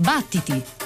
Battiti!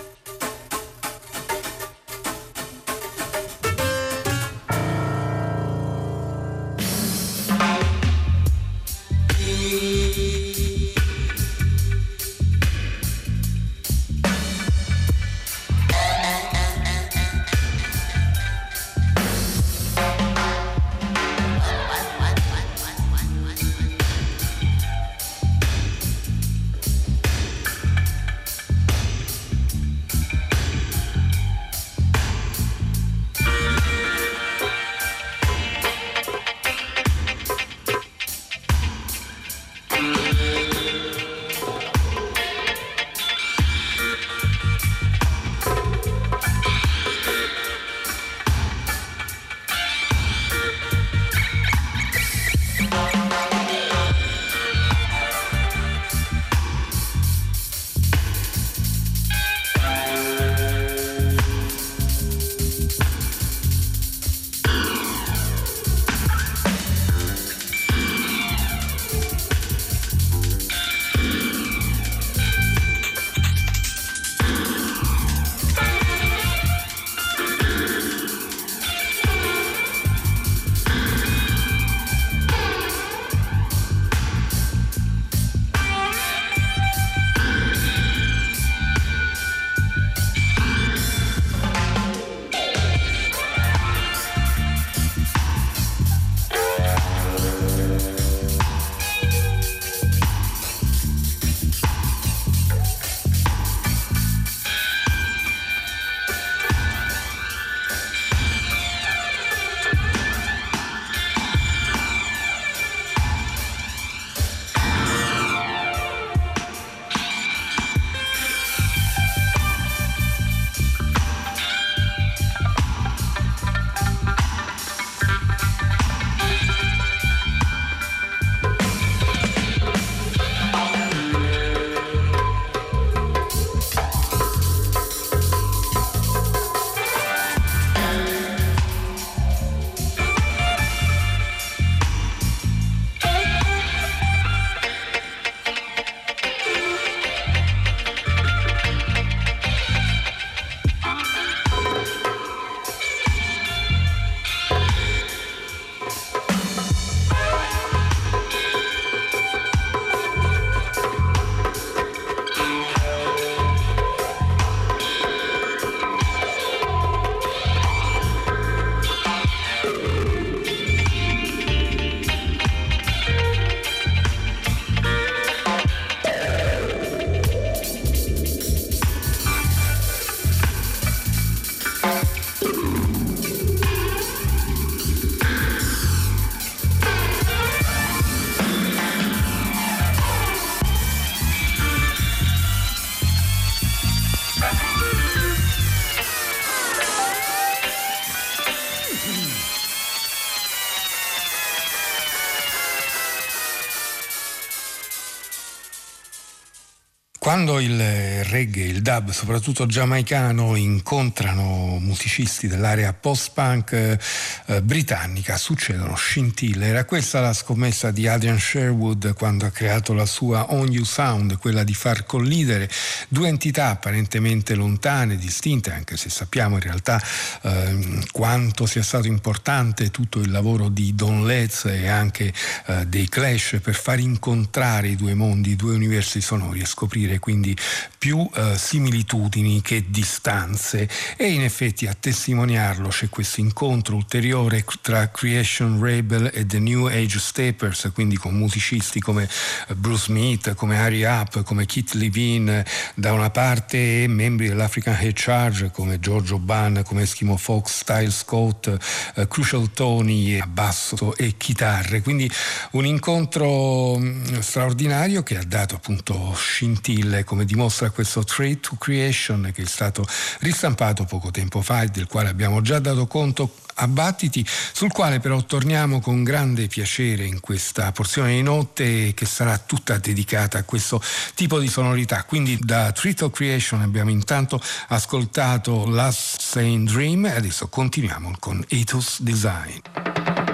Quando il reggae, il dub, soprattutto giamaicano, incontrano musicisti dell'area post-punk eh, britannica, succedono scintille. Era questa la scommessa di Adrian Sherwood quando ha creato la sua On You Sound, quella di far collidere due entità apparentemente lontane, distinte, anche se sappiamo in realtà eh, quanto sia stato importante tutto il lavoro di Don Letts e anche eh, dei Clash per far incontrare i due mondi, i due universi sonori e scoprire quindi più eh, similitudini che distanze. E in effetti a testimoniarlo c'è questo incontro ulteriore tra Creation Rebel e The New Age Steppers, quindi con musicisti come Bruce Smith, come Harry Up, come Kit Levine da una parte e membri dell'African Head Charge come Giorgio Ban, come Eskimo Fox, Style Scott, eh, Crucial Tony a basso e chitarre, quindi un incontro mm, straordinario che ha dato appunto scintille Hill, come dimostra questo Trade to Creation che è stato ristampato poco tempo fa e del quale abbiamo già dato conto a Battiti, sul quale però torniamo con grande piacere in questa porzione di notte che sarà tutta dedicata a questo tipo di sonorità. Quindi da Tritle Creation abbiamo intanto ascoltato Last Sane Dream e adesso continuiamo con Ethos Design.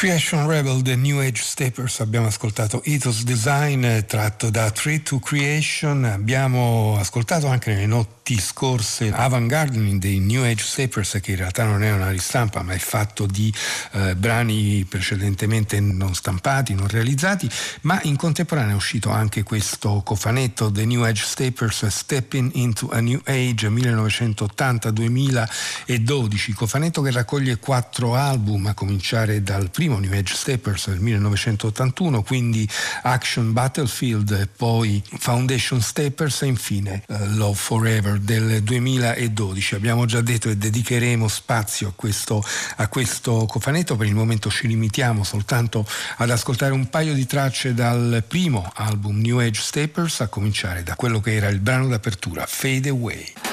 Creation Rebel, The New Age Steppers, abbiamo ascoltato Ethos Design tratto da Tree to Creation, abbiamo ascoltato anche nelle notti scorse Avant Gardening dei New Age Steppers che in realtà non è una ristampa ma è fatto di eh, brani precedentemente non stampati, non realizzati, ma in contemporanea è uscito anche questo cofanetto The New Age Steppers Stepping into a New Age 1980-2012, cofanetto che raccoglie quattro album a cominciare dal primo New Age Steppers del 1981, quindi Action Battlefield, poi Foundation Steppers e infine uh, Love Forever del 2012. Abbiamo già detto che dedicheremo spazio a questo, a questo cofanetto, per il momento ci limitiamo soltanto ad ascoltare un paio di tracce dal primo album New Age Steppers, a cominciare da quello che era il brano d'apertura, Fade Away.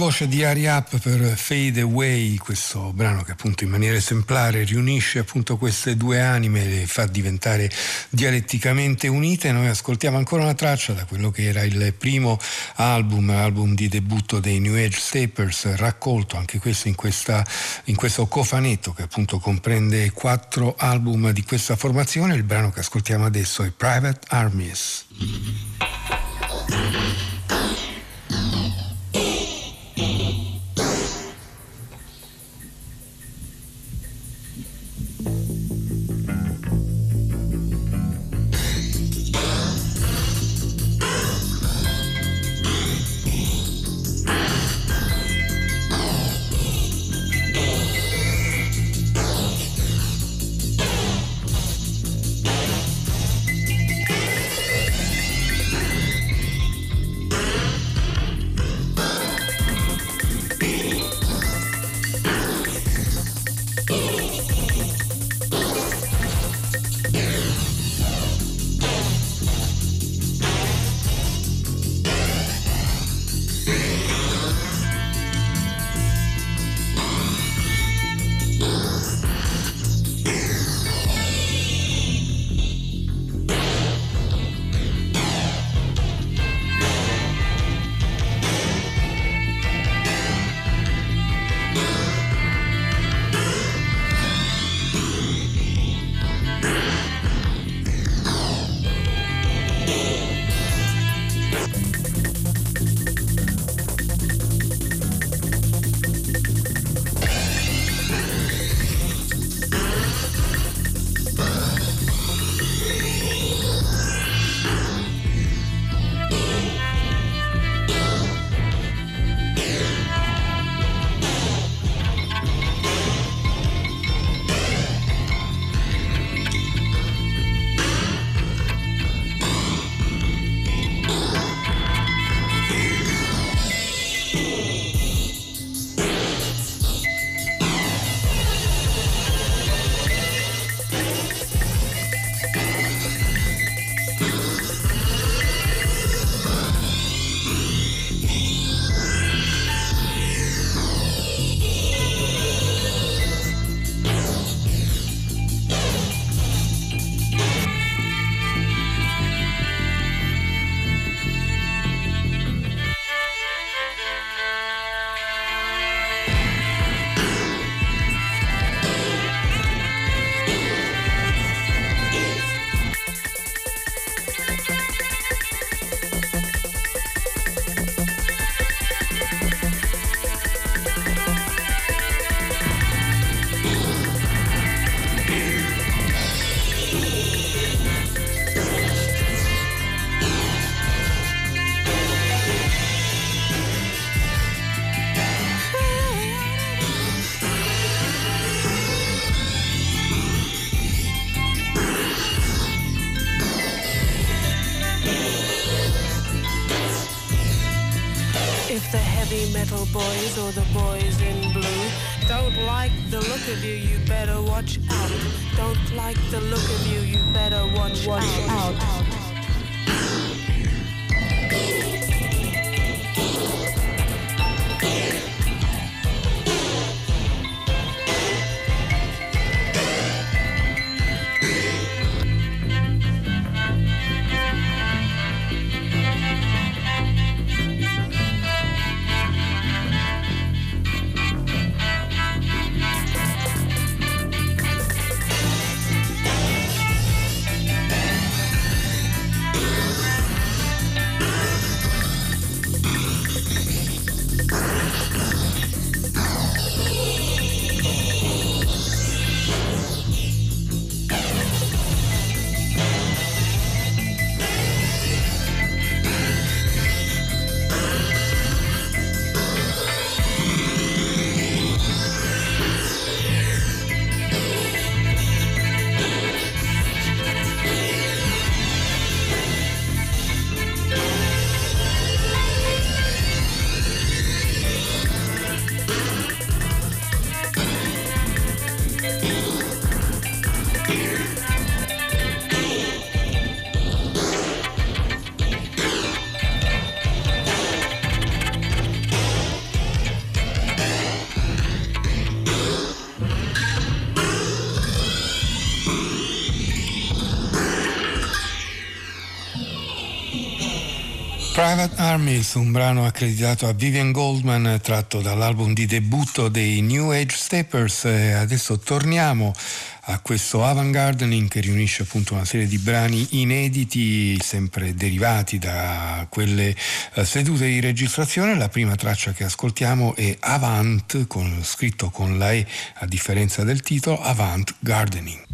Voce di Ari Up per Fade Away, questo brano che appunto in maniera esemplare riunisce appunto queste due anime le fa diventare dialetticamente unite. Noi ascoltiamo ancora una traccia da quello che era il primo album, album di debutto dei New Age Stapers, raccolto anche questo in, questa, in questo cofanetto che appunto comprende quattro album di questa formazione. Il brano che ascoltiamo adesso è Private Armies. boys or the boys in blue. Don't like the look of you, you better watch out. Don't like the look of you, you better watch, watch out. out. Private Armies, un brano accreditato a Vivian Goldman tratto dall'album di debutto dei New Age Steppers. Adesso torniamo a questo avant gardening che riunisce appunto una serie di brani inediti sempre derivati da quelle eh, sedute di registrazione. La prima traccia che ascoltiamo è Avant, con, scritto con la E a differenza del titolo, Avant Gardening.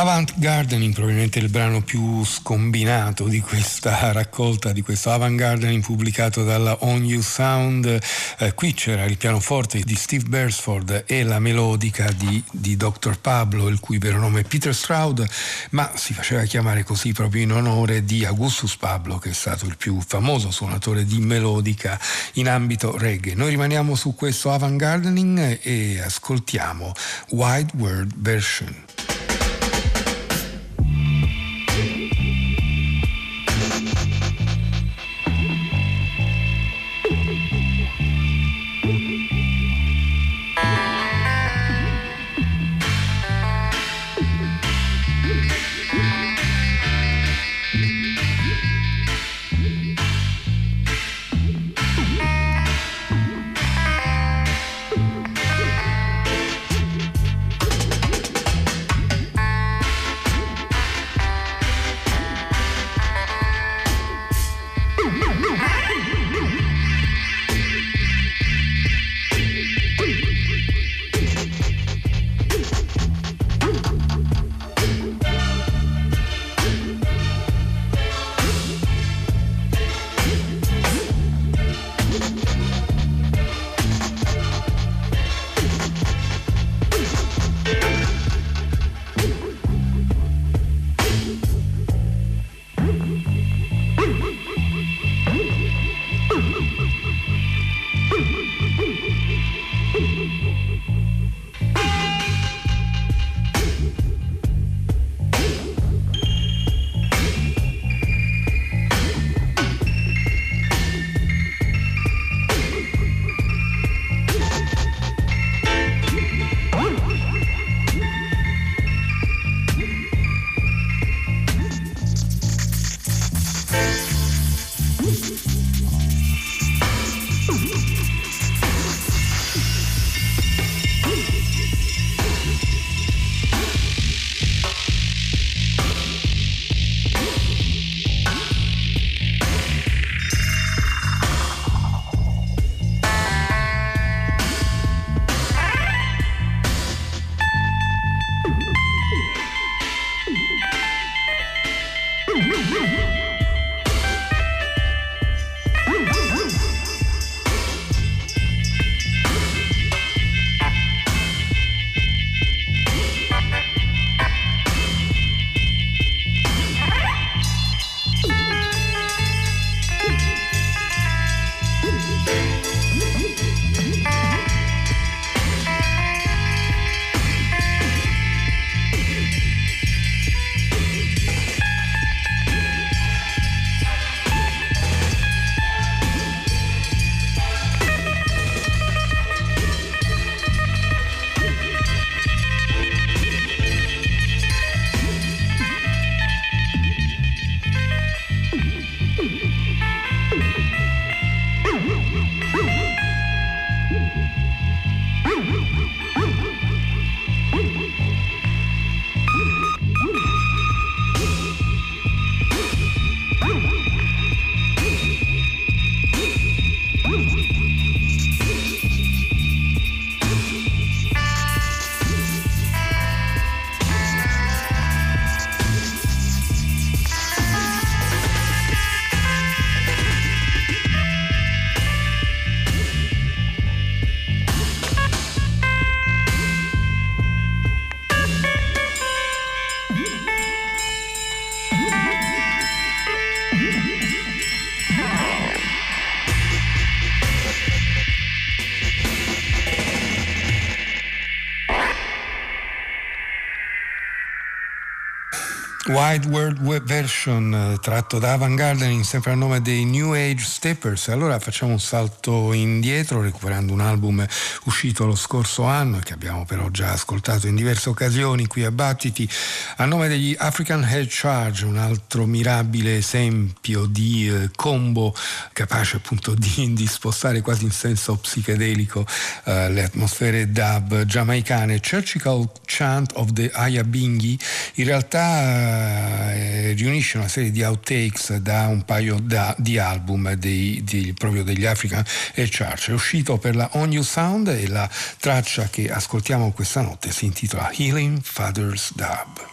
Avant Gardening, probabilmente il brano più scombinato di questa raccolta, di questo Avant Gardening pubblicato dalla On You Sound. Eh, qui c'era il pianoforte di Steve Beresford e la melodica di, di Dr. Pablo, il cui vero nome è Peter Stroud, ma si faceva chiamare così proprio in onore di Augustus Pablo, che è stato il più famoso suonatore di melodica in ambito reggae. Noi rimaniamo su questo Avant Gardening e ascoltiamo Wide World Version. Wide World Version eh, tratto da Avant Gardening sempre a nome dei New Age Steppers. Allora facciamo un salto indietro recuperando un album uscito lo scorso anno che abbiamo però già ascoltato in diverse occasioni qui a Battiti a nome degli African Head Charge un altro mirabile esempio di eh, combo capace appunto di, di, spostare quasi in senso psichedelico eh, le atmosfere dub giamaicane. Churchical Chant of the Ayabingi in realtà eh, riunisce una serie di outtakes da un paio da, di album dei, di, proprio degli African e Church. È uscito per la On You Sound e la traccia che ascoltiamo questa notte si intitola Healing Father's Dub.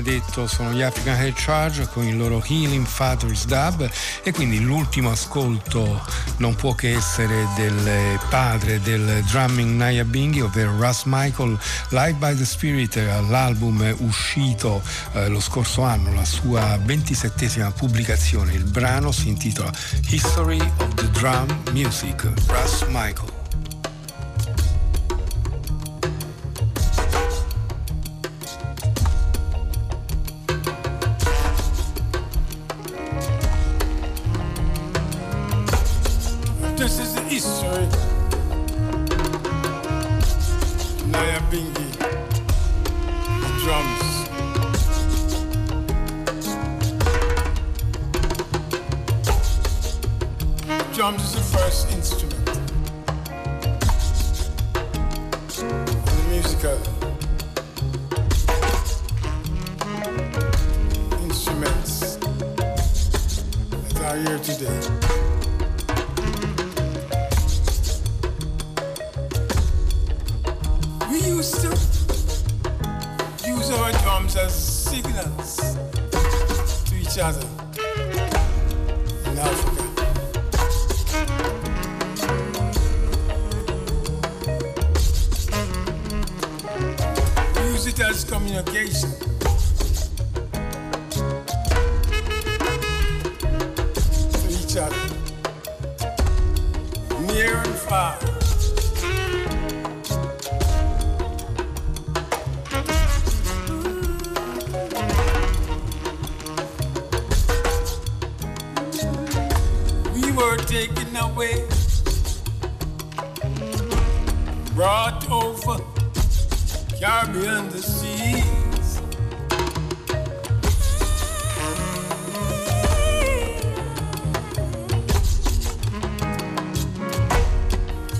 Come detto, sono gli African Head Charge con il loro Healing Fathers Dub e quindi l'ultimo ascolto non può che essere del padre del drumming Naya Binghi, ovvero Russ Michael, Live by the Spirit, l'album uscito eh, lo scorso anno, la sua ventisettesima pubblicazione. Il brano si intitola History of the Drum Music, Russ Michael.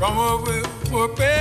from a whipper.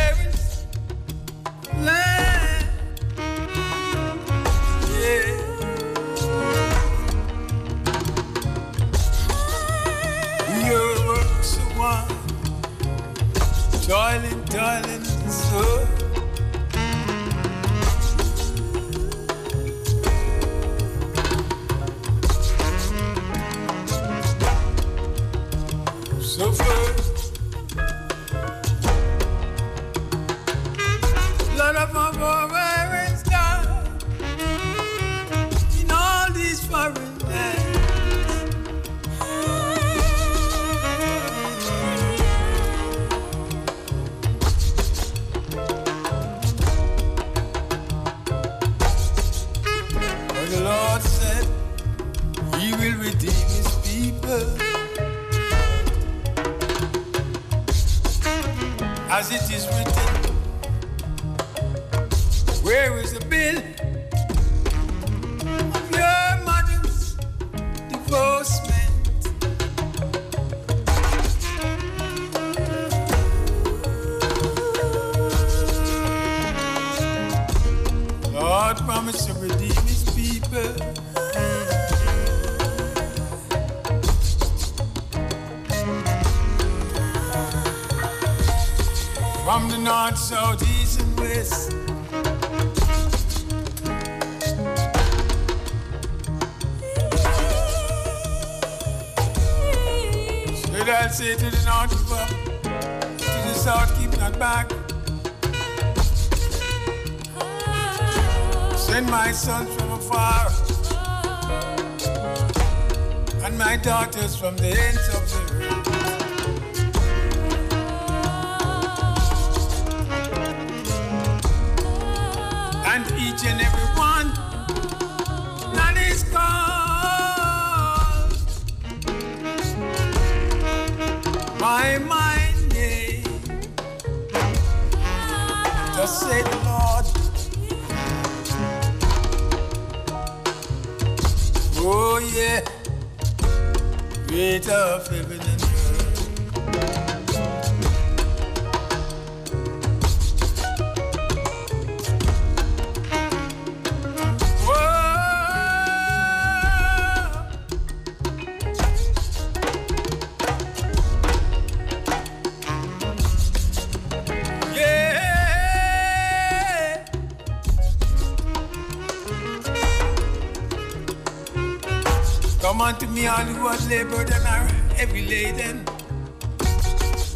Come on to me, all who have labored and are heavy laden.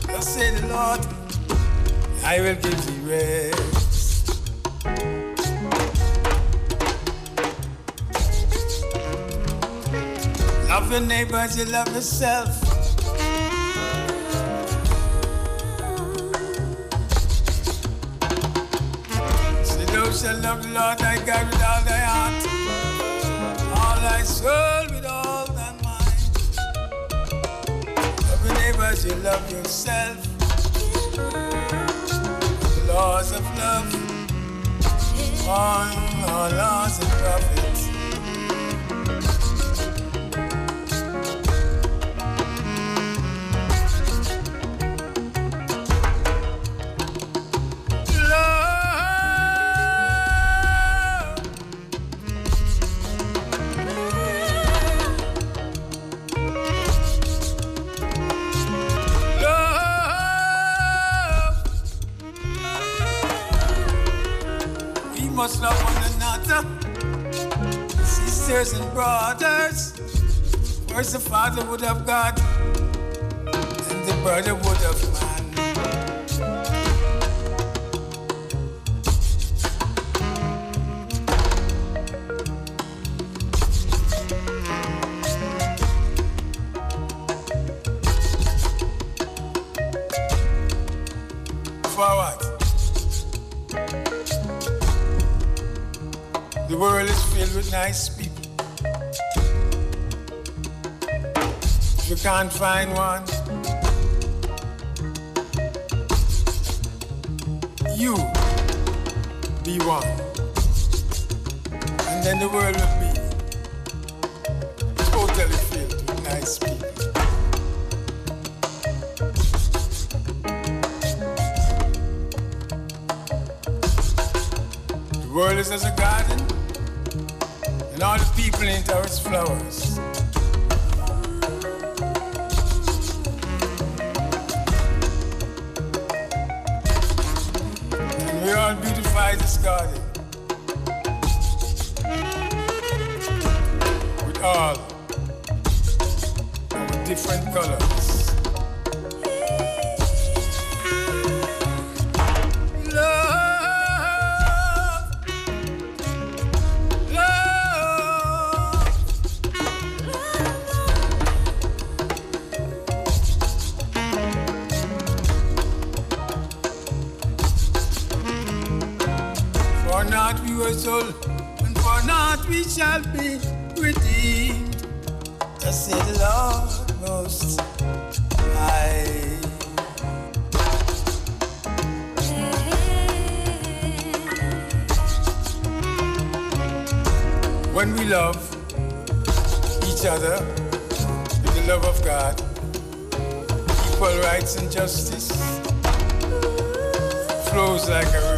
Thus say the Lord, I will give thee rest. Love your neighbor as you love yourself. Say, Thou shalt love the Lord thy God with all thy heart, all thy soul. because you love yourself. The laws of love, All one laws of love. we shall be redeemed. Thus said the Lord Most High. When we love each other with the love of God, equal rights and justice flows like a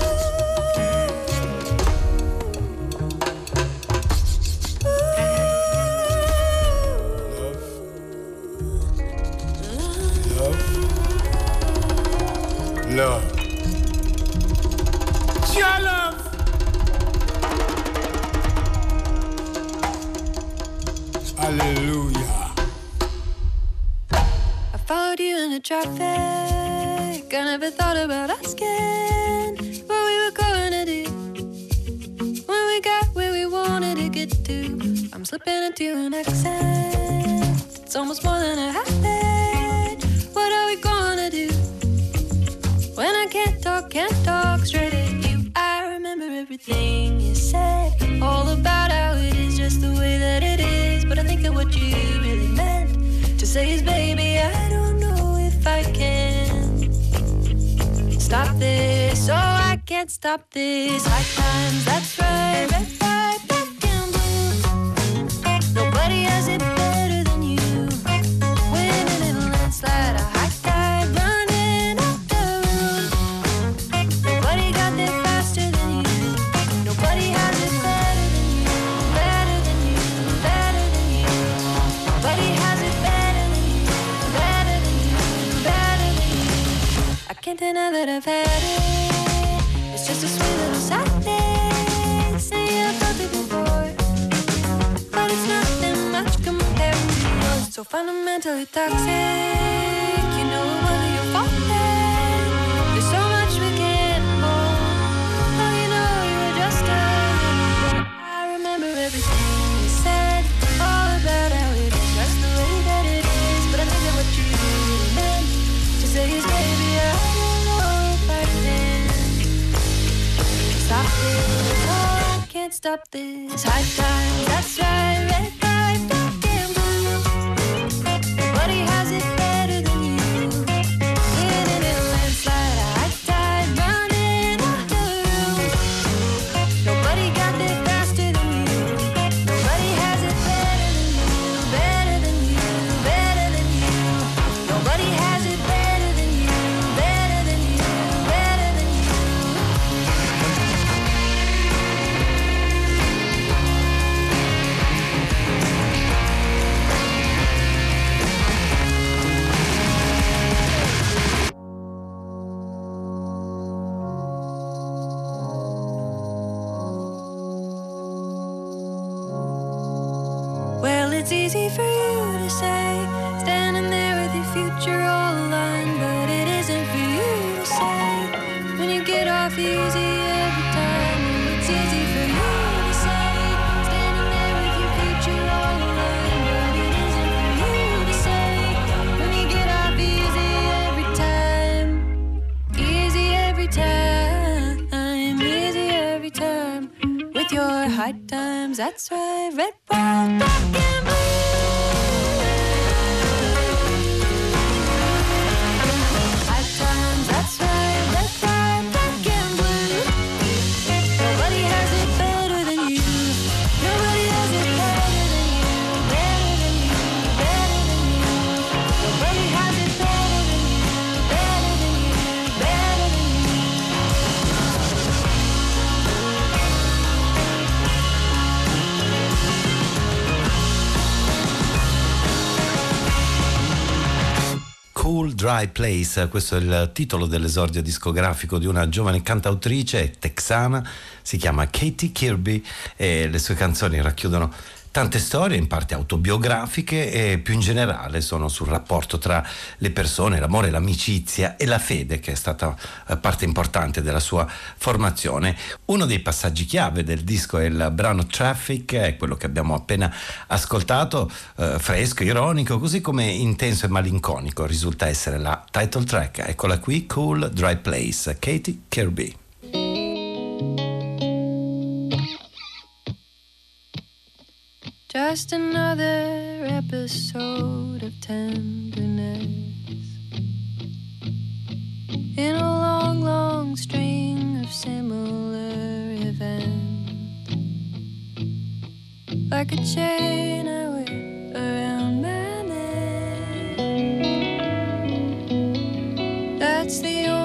Goodbye Place, questo è il titolo dell'esordio discografico di una giovane cantautrice texana, si chiama Katie Kirby e le sue canzoni racchiudono tante storie, in parte autobiografiche e più in generale sono sul rapporto tra le persone, l'amore, l'amicizia e la fede che è stata eh, parte importante della sua formazione. Uno dei passaggi chiave del disco è il brano Traffic, è quello che abbiamo appena ascoltato, eh, fresco, ironico, così come intenso e malinconico risulta essere la title track. Eccola qui, Cool Dry Place, Katie Kirby. Just another episode of tenderness in a long, long string of similar events, like a chain I whip around my neck. That's the only.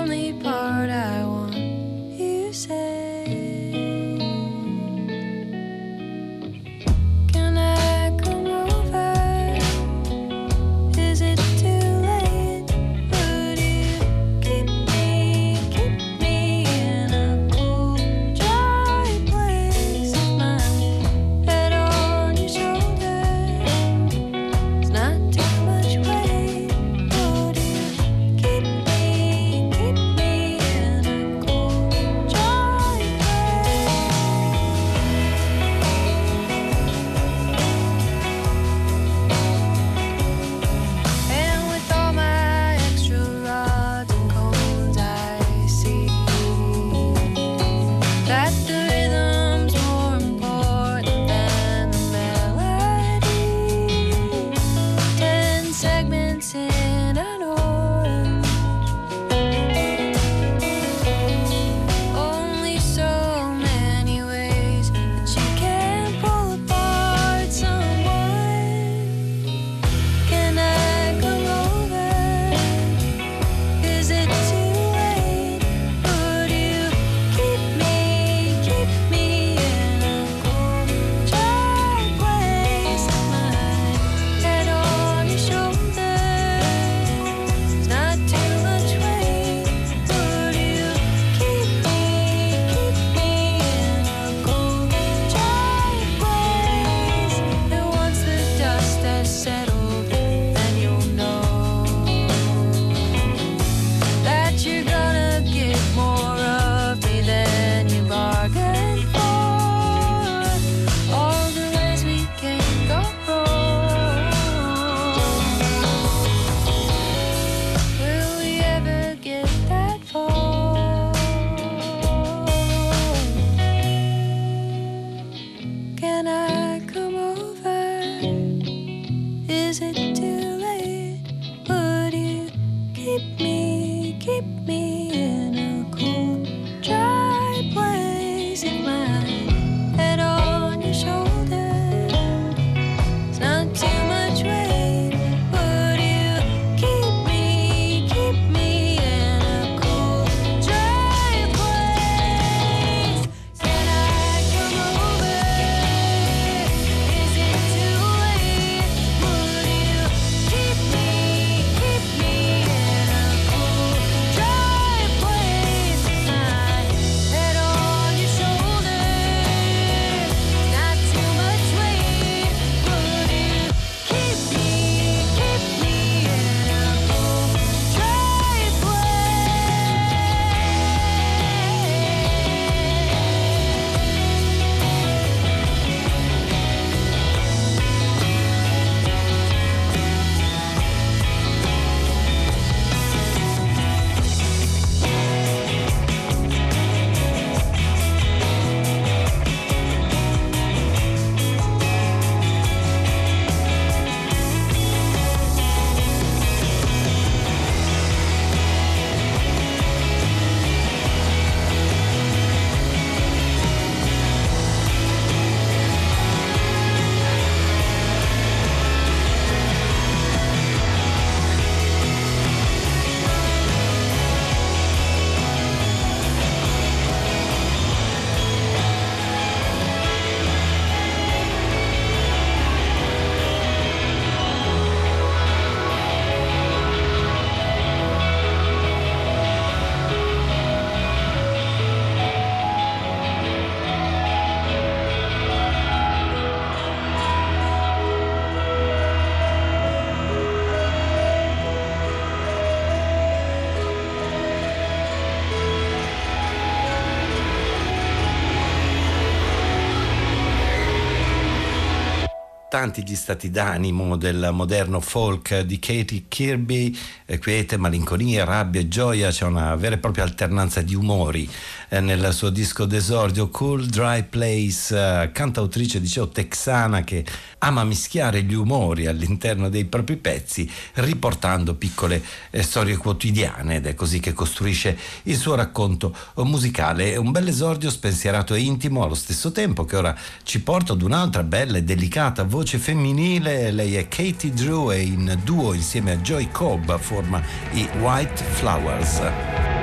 Tanti gli stati d'animo del moderno folk di Katie Kirby, eh, quiete, malinconia, rabbia e gioia, c'è una vera e propria alternanza di umori eh, nel suo disco d'esordio Cool Dry Place, eh, cantautrice dicevo texana che ama mischiare gli umori all'interno dei propri pezzi riportando piccole eh, storie quotidiane ed è così che costruisce il suo racconto musicale. È un bel esordio spensierato e intimo allo stesso tempo che ora ci porta ad un'altra bella e delicata voce femminile. Lei è Katie Drew e in duo insieme a Joy Cobb forma i White Flowers.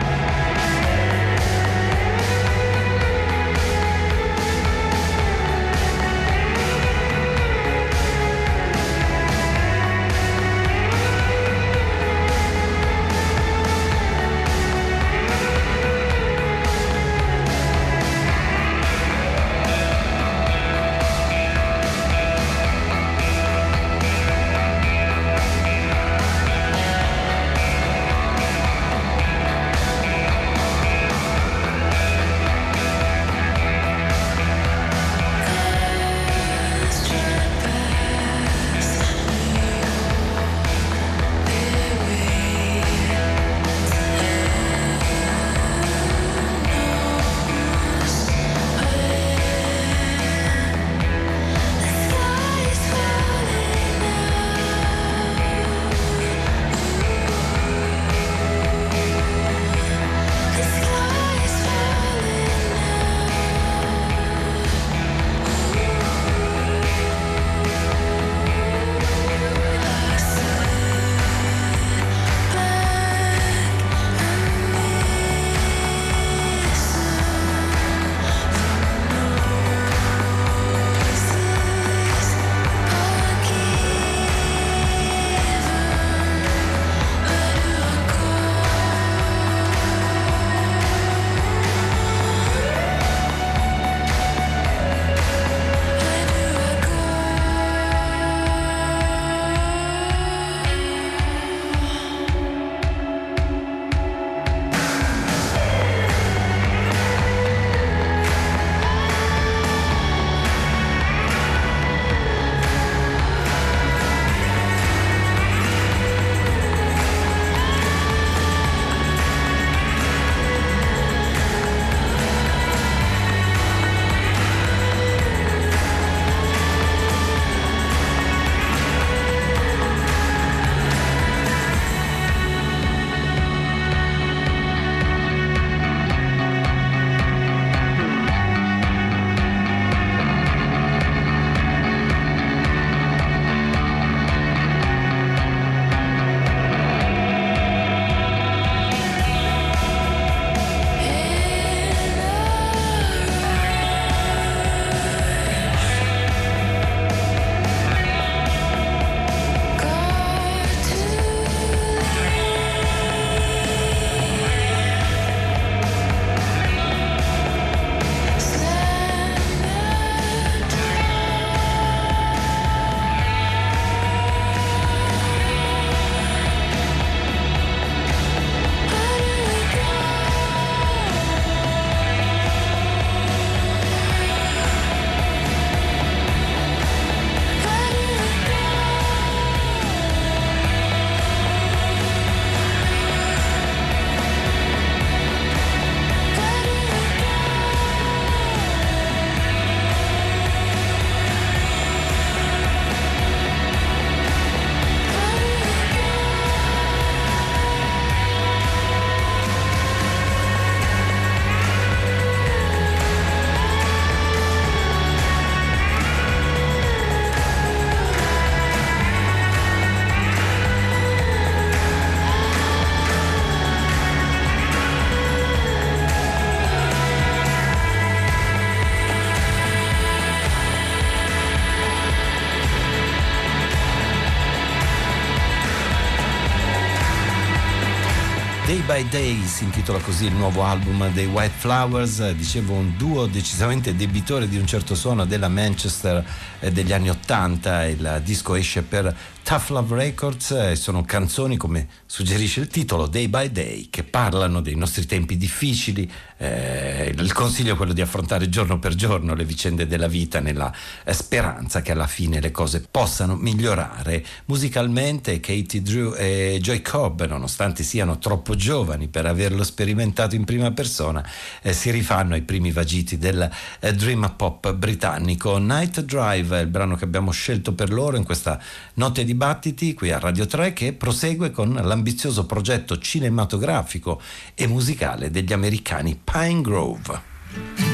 By Day si intitola così il nuovo album dei White Flowers, dicevo un duo decisamente debitore di un certo suono della Manchester eh, degli anni 80, il disco esce per Tough Love Records e sono canzoni, come suggerisce il titolo, Day by Day, che parlano dei nostri tempi difficili. Eh, il consiglio è quello di affrontare giorno per giorno le vicende della vita nella eh, speranza che alla fine le cose possano migliorare. Musicalmente Katie Drew e Joy Cobb, nonostante siano troppo giovani per averlo sperimentato in prima persona, eh, si rifanno ai primi vagiti del eh, dream pop britannico. Night Drive è il brano che abbiamo scelto per loro in questa notte di dibattiti qui a Radio 3 che prosegue con l'ambizioso progetto cinematografico e musicale degli americani Pine Grove.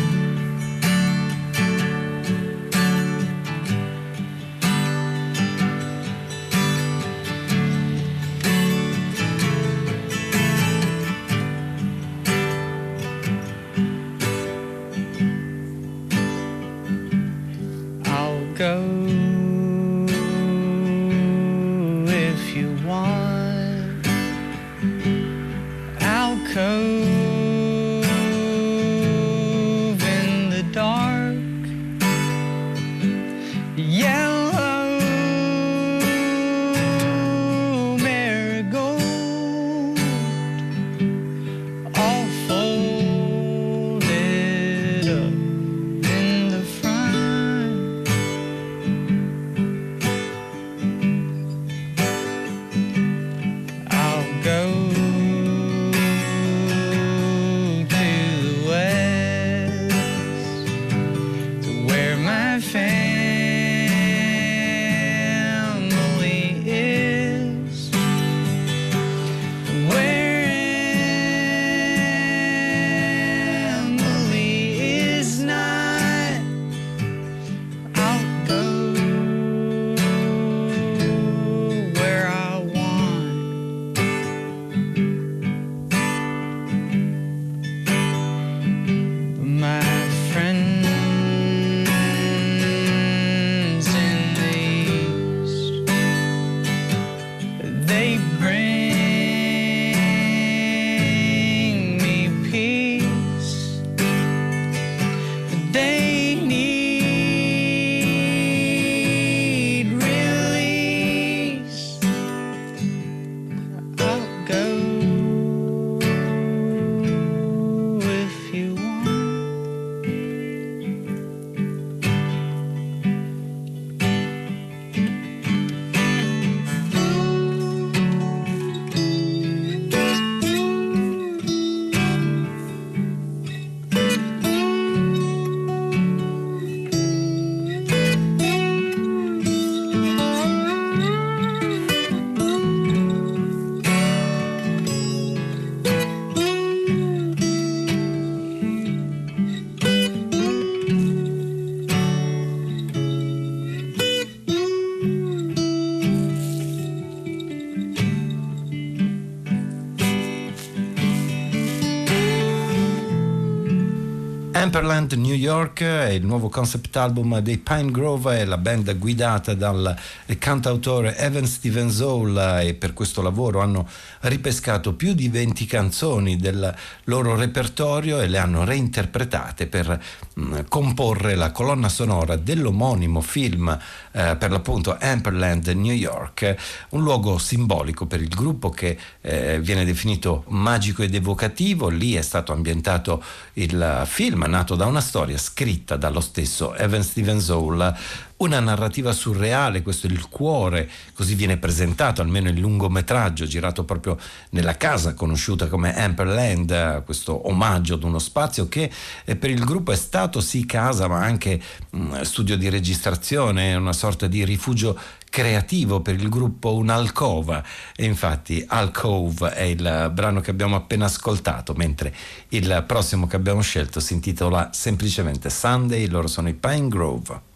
New York è il nuovo concept album dei Pine Grove, è la band guidata dal cantautore Evan Stevens Hall e per questo lavoro hanno ripescato più di 20 canzoni del loro repertorio e le hanno reinterpretate per mm, comporre la colonna sonora dell'omonimo film eh, per l'appunto Amperland New York, un luogo simbolico per il gruppo che eh, viene definito magico ed evocativo, lì è stato ambientato il film nato da una storia scritta dallo stesso Evan Stevens Hall una narrativa surreale, questo è il cuore, così viene presentato almeno il lungometraggio girato proprio nella casa conosciuta come Amperland, questo omaggio ad uno spazio che eh, per il gruppo è stato sì casa ma anche mm, studio di registrazione, una sorta di rifugio creativo per il gruppo un'alcova e infatti Alcove è il brano che abbiamo appena ascoltato mentre il prossimo che abbiamo scelto si intitola semplicemente Sunday, loro sono i Pine Grove.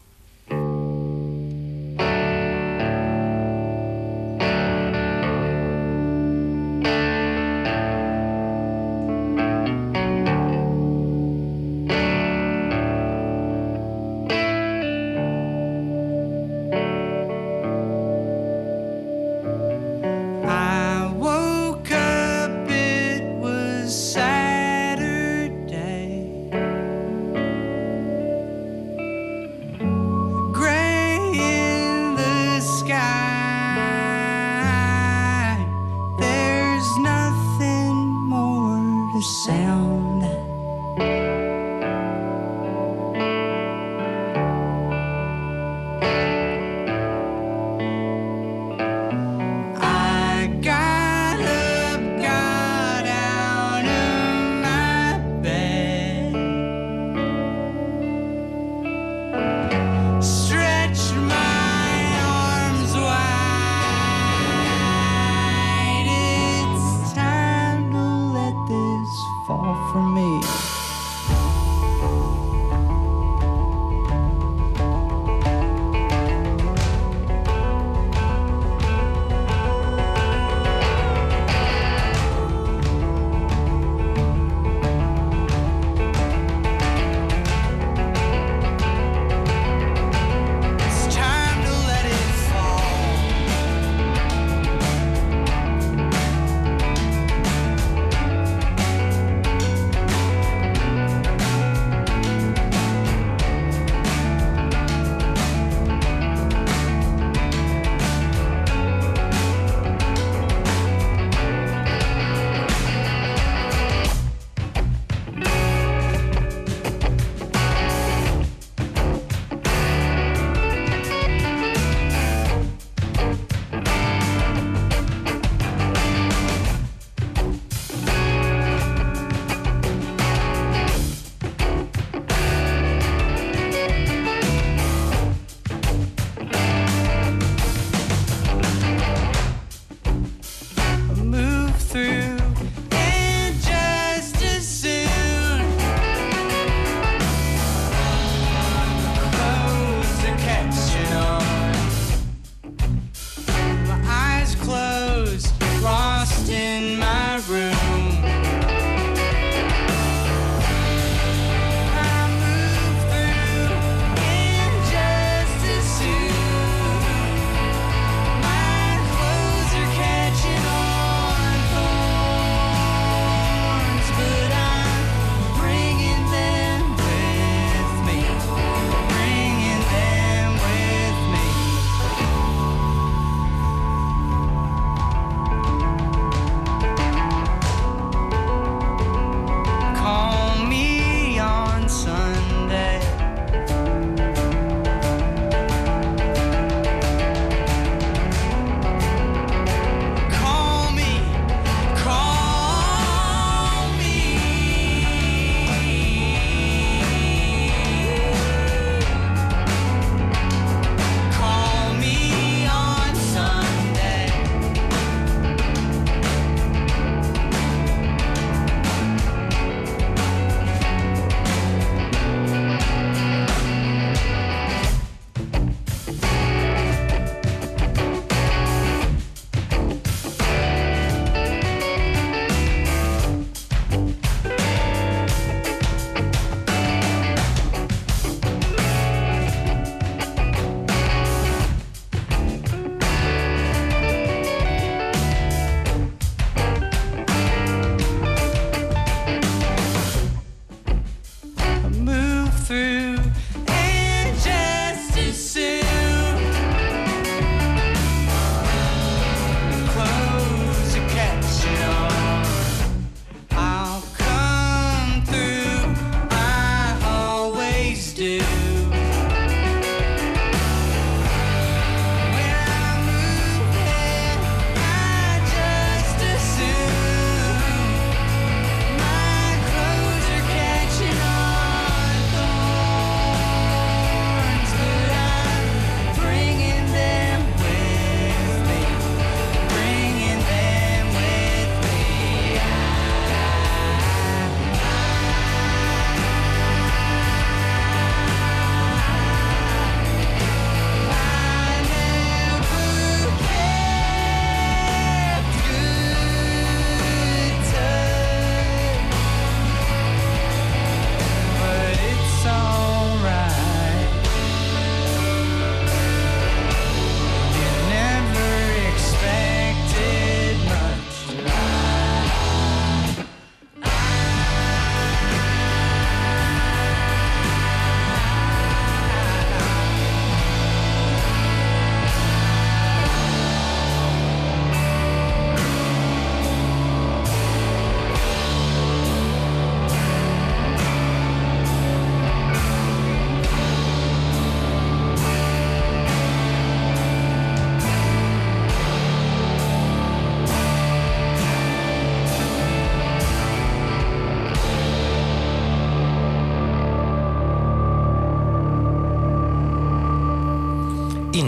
The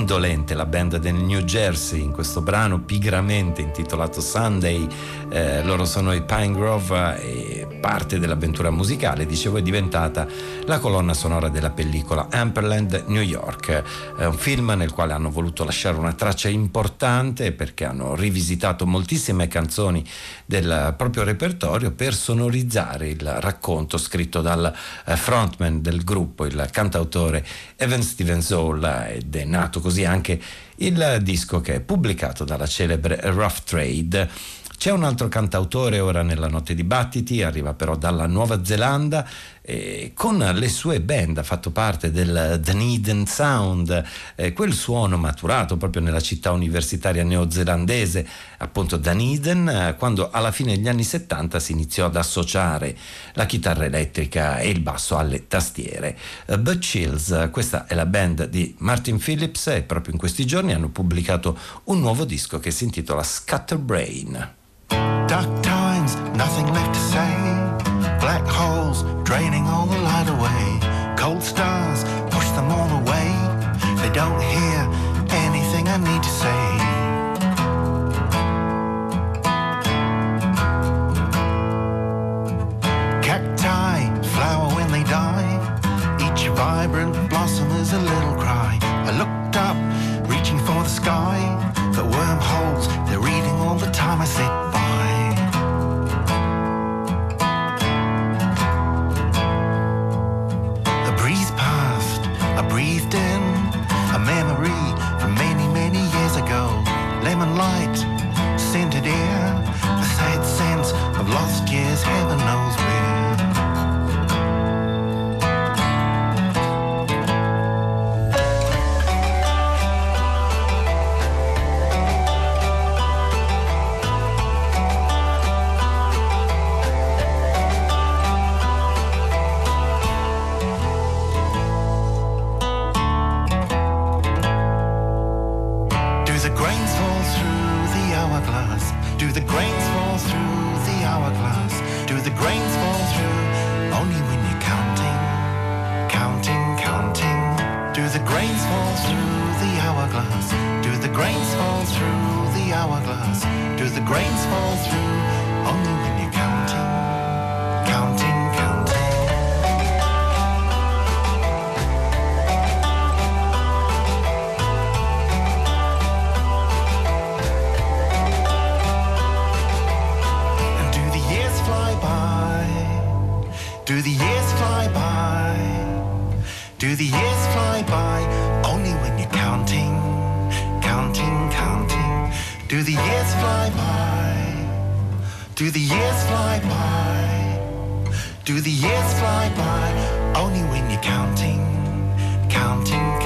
indolente la band del New Jersey in questo brano pigramente intitolato Sunday. Eh, loro sono i Pine Grove e parte dell'avventura musicale, dicevo, è diventata la colonna sonora della pellicola Amperland New York. È un film nel quale hanno voluto lasciare una traccia importante perché hanno rivisitato moltissime canzoni del proprio repertorio per sonorizzare il racconto scritto dal eh, frontman del gruppo, il cantautore Evan Stevens Hall ed è nato così anche il disco che è pubblicato dalla celebre Rough Trade. C'è un altro cantautore ora nella notte di battiti, arriva però dalla Nuova Zelanda eh, con le sue band, ha fatto parte del Dunedin Sound, eh, quel suono maturato proprio nella città universitaria neozelandese, appunto Dunedin, eh, quando alla fine degli anni 70 si iniziò ad associare la chitarra elettrica e il basso alle tastiere. Uh, But Chills, questa è la band di Martin Phillips e proprio in questi giorni hanno pubblicato un nuovo disco che si intitola Scatterbrain. Dark times, nothing left to say. Black holes draining all the light away. Cold stars push them all away. They don't hear anything I need to say. Cacti flower when they die. Each vibrant blossom is a little cry. I looked up, reaching for the sky. The wormholes, they're reading all the time I sit by. I breathed in a memory from many, many years ago. Lemon light, scented air, the sad sense of lost years, heaven knows where. Do the years fly by? Do the years fly by? Do the years fly by only when you're counting, counting,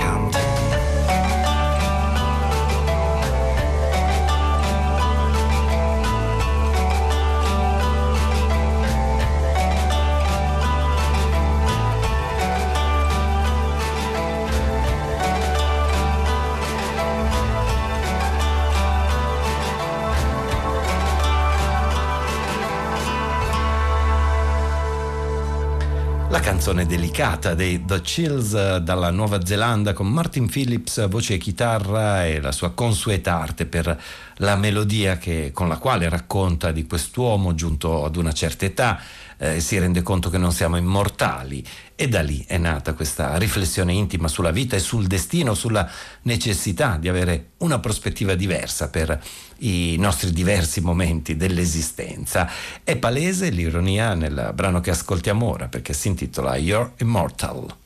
canzone delicata dei The Chills eh, dalla Nuova Zelanda con Martin Phillips, voce e chitarra e la sua consueta arte per la melodia che- con la quale racconta di quest'uomo giunto ad una certa età, eh, si rende conto che non siamo immortali e da lì è nata questa riflessione intima sulla vita e sul destino, sulla necessità di avere una prospettiva diversa per i nostri diversi momenti dell'esistenza. È palese l'ironia nel brano che ascoltiamo ora perché si intitola You're Immortal.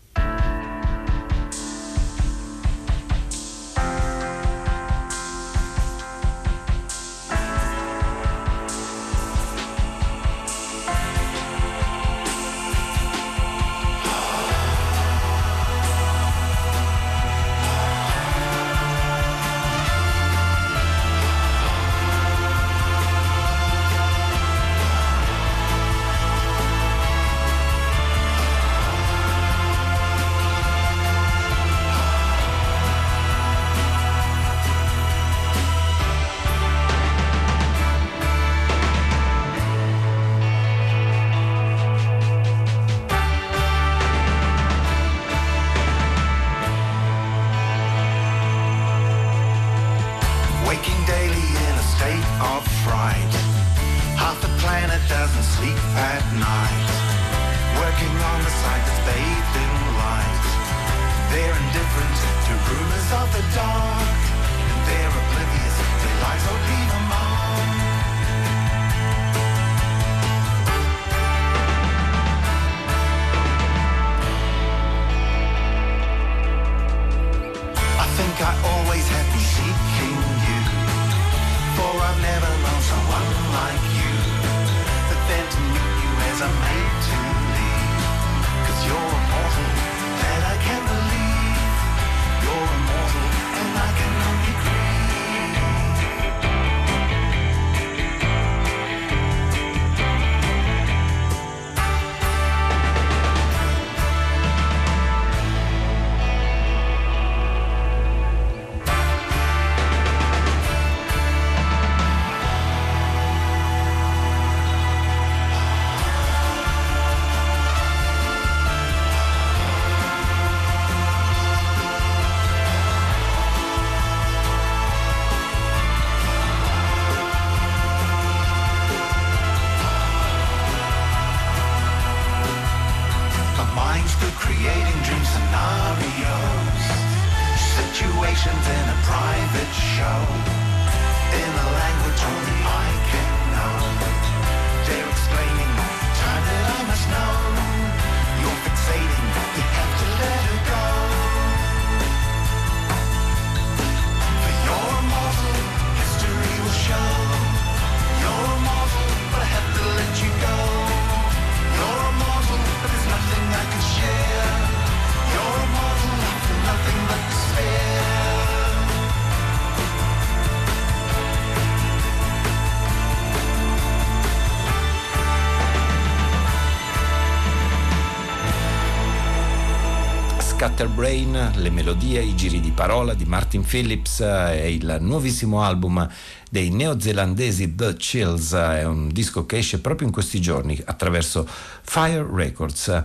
Scatterbrain, le melodie, i giri di parola di Martin Phillips eh, è il nuovissimo album dei neozelandesi The Chills, è un disco che esce proprio in questi giorni attraverso Fire Records.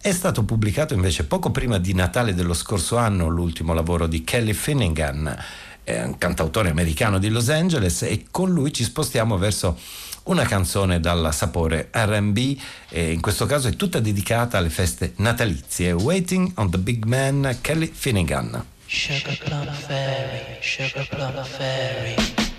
È stato pubblicato invece poco prima di Natale dello scorso anno l'ultimo lavoro di Kelly Finnegan, è un cantautore americano di Los Angeles e con lui ci spostiamo verso una canzone dal sapore RB e in questo caso è tutta dedicata alle feste natalizie. Waiting on the Big Man, Kelly Finnegan. Sugar plum fairy, sugar plum fairy.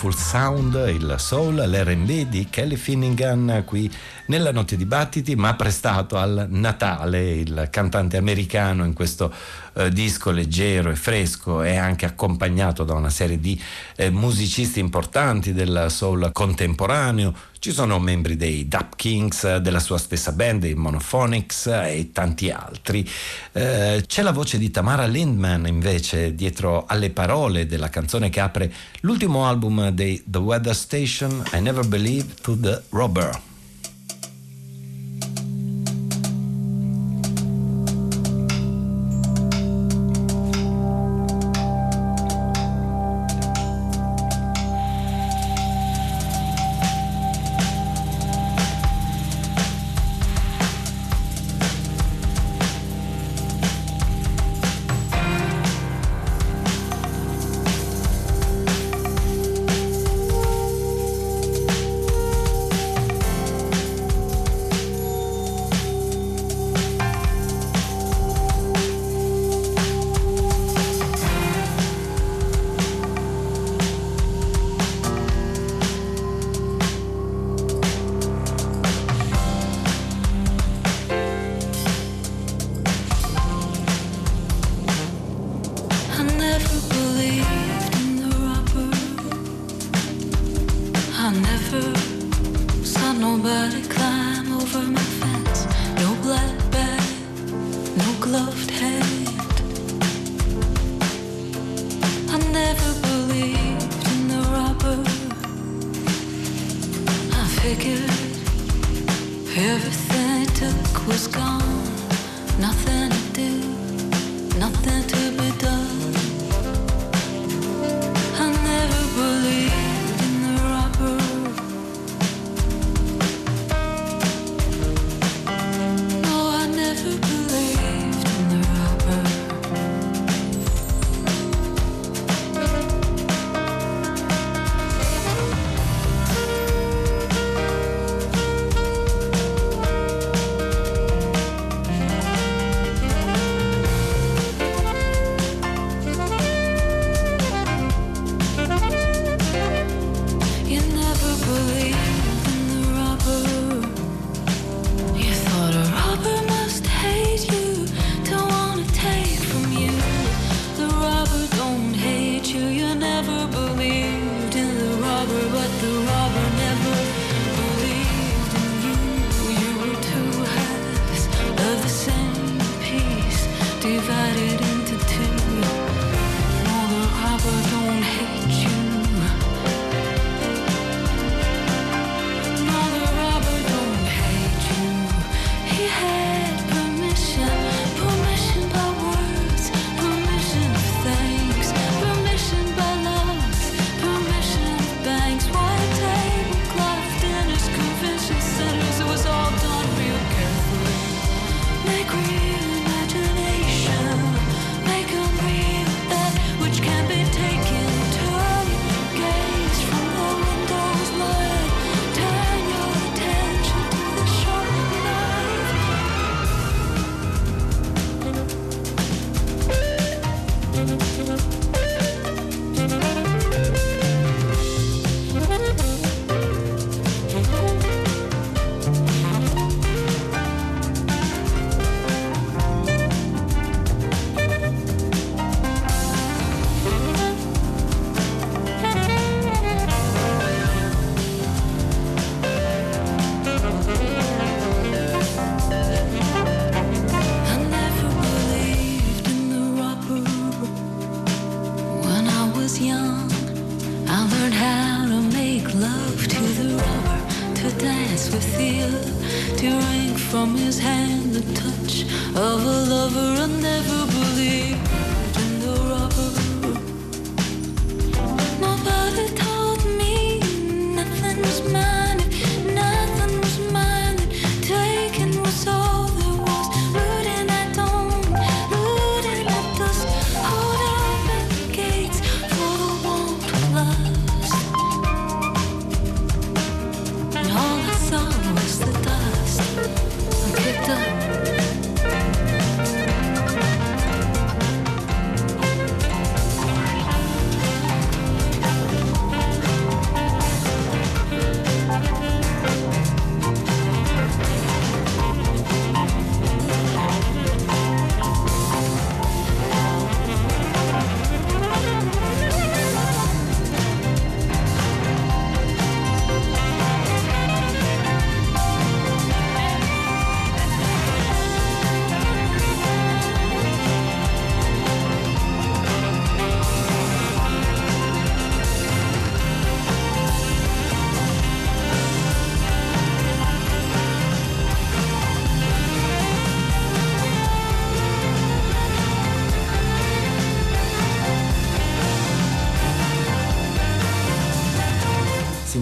Soulful Sound, il soul, l'R&B di Kelly Finningham qui nella Notte di Battiti, ma prestato al Natale, il cantante americano in questo eh, disco leggero e fresco e anche accompagnato da una serie di eh, musicisti importanti del soul contemporaneo. Ci sono membri dei Dap Kings, della sua stessa band, dei Monophonics e tanti altri. Eh, c'è la voce di Tamara Lindman invece dietro alle parole della canzone che apre l'ultimo album dei The Weather Station, I Never Believe to the Robber.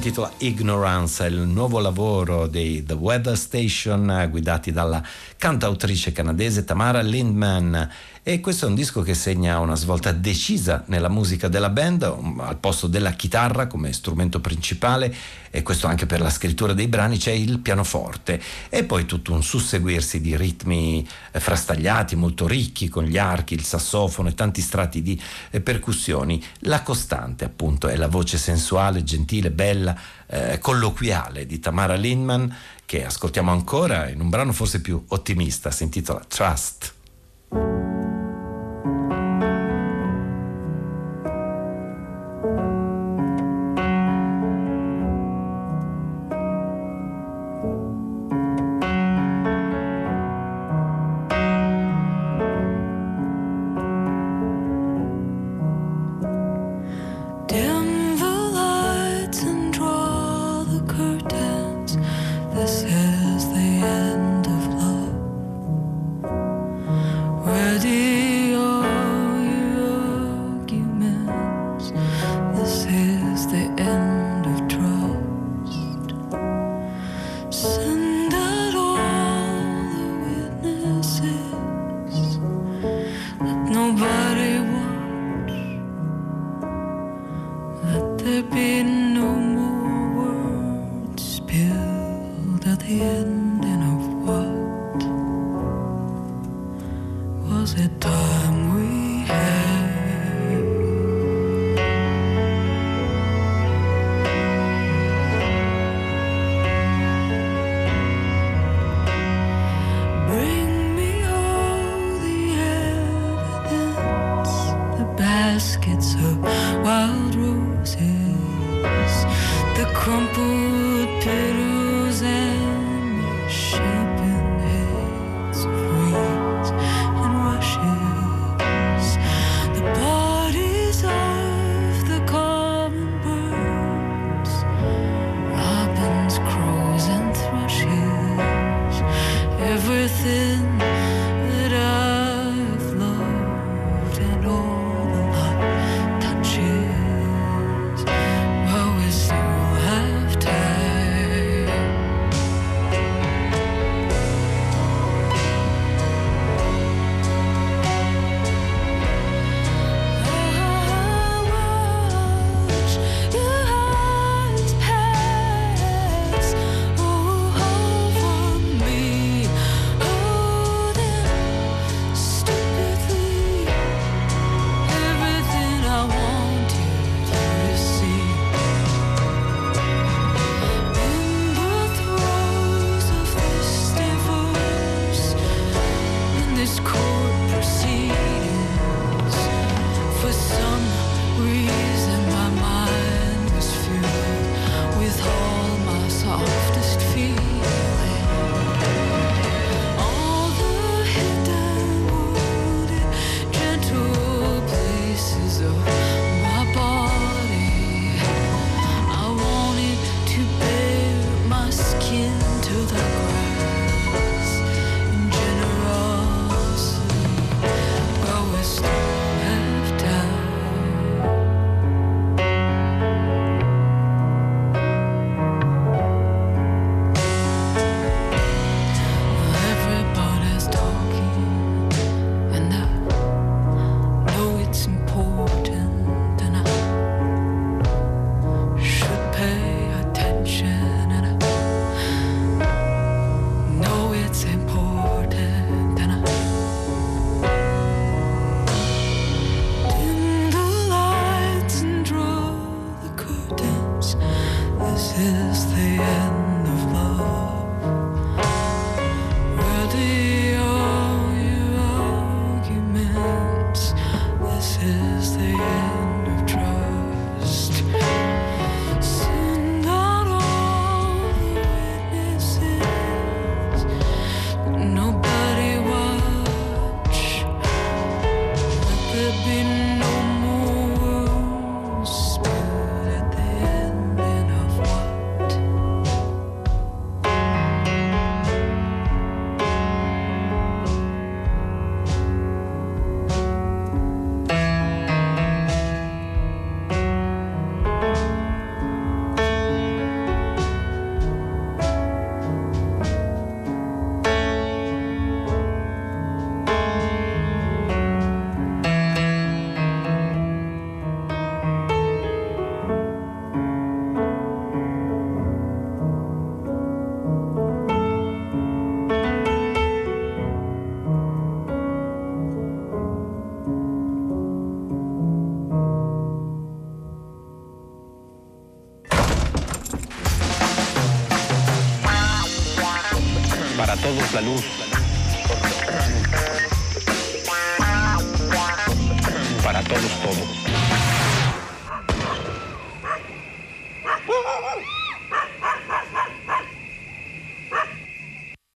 intitola Ignorance, il nuovo lavoro dei The Weather Station guidati dalla cantautrice canadese Tamara Lindman e questo è un disco che segna una svolta decisa nella musica della band, um, al posto della chitarra come strumento principale e questo anche per la scrittura dei brani c'è il pianoforte e poi tutto un susseguirsi di ritmi eh, frastagliati, molto ricchi con gli archi, il sassofono e tanti strati di eh, percussioni. La costante appunto è la voce sensuale, gentile, bella, eh, colloquiale di Tamara Lindman che ascoltiamo ancora in un brano forse più ottimista, si intitola Trust.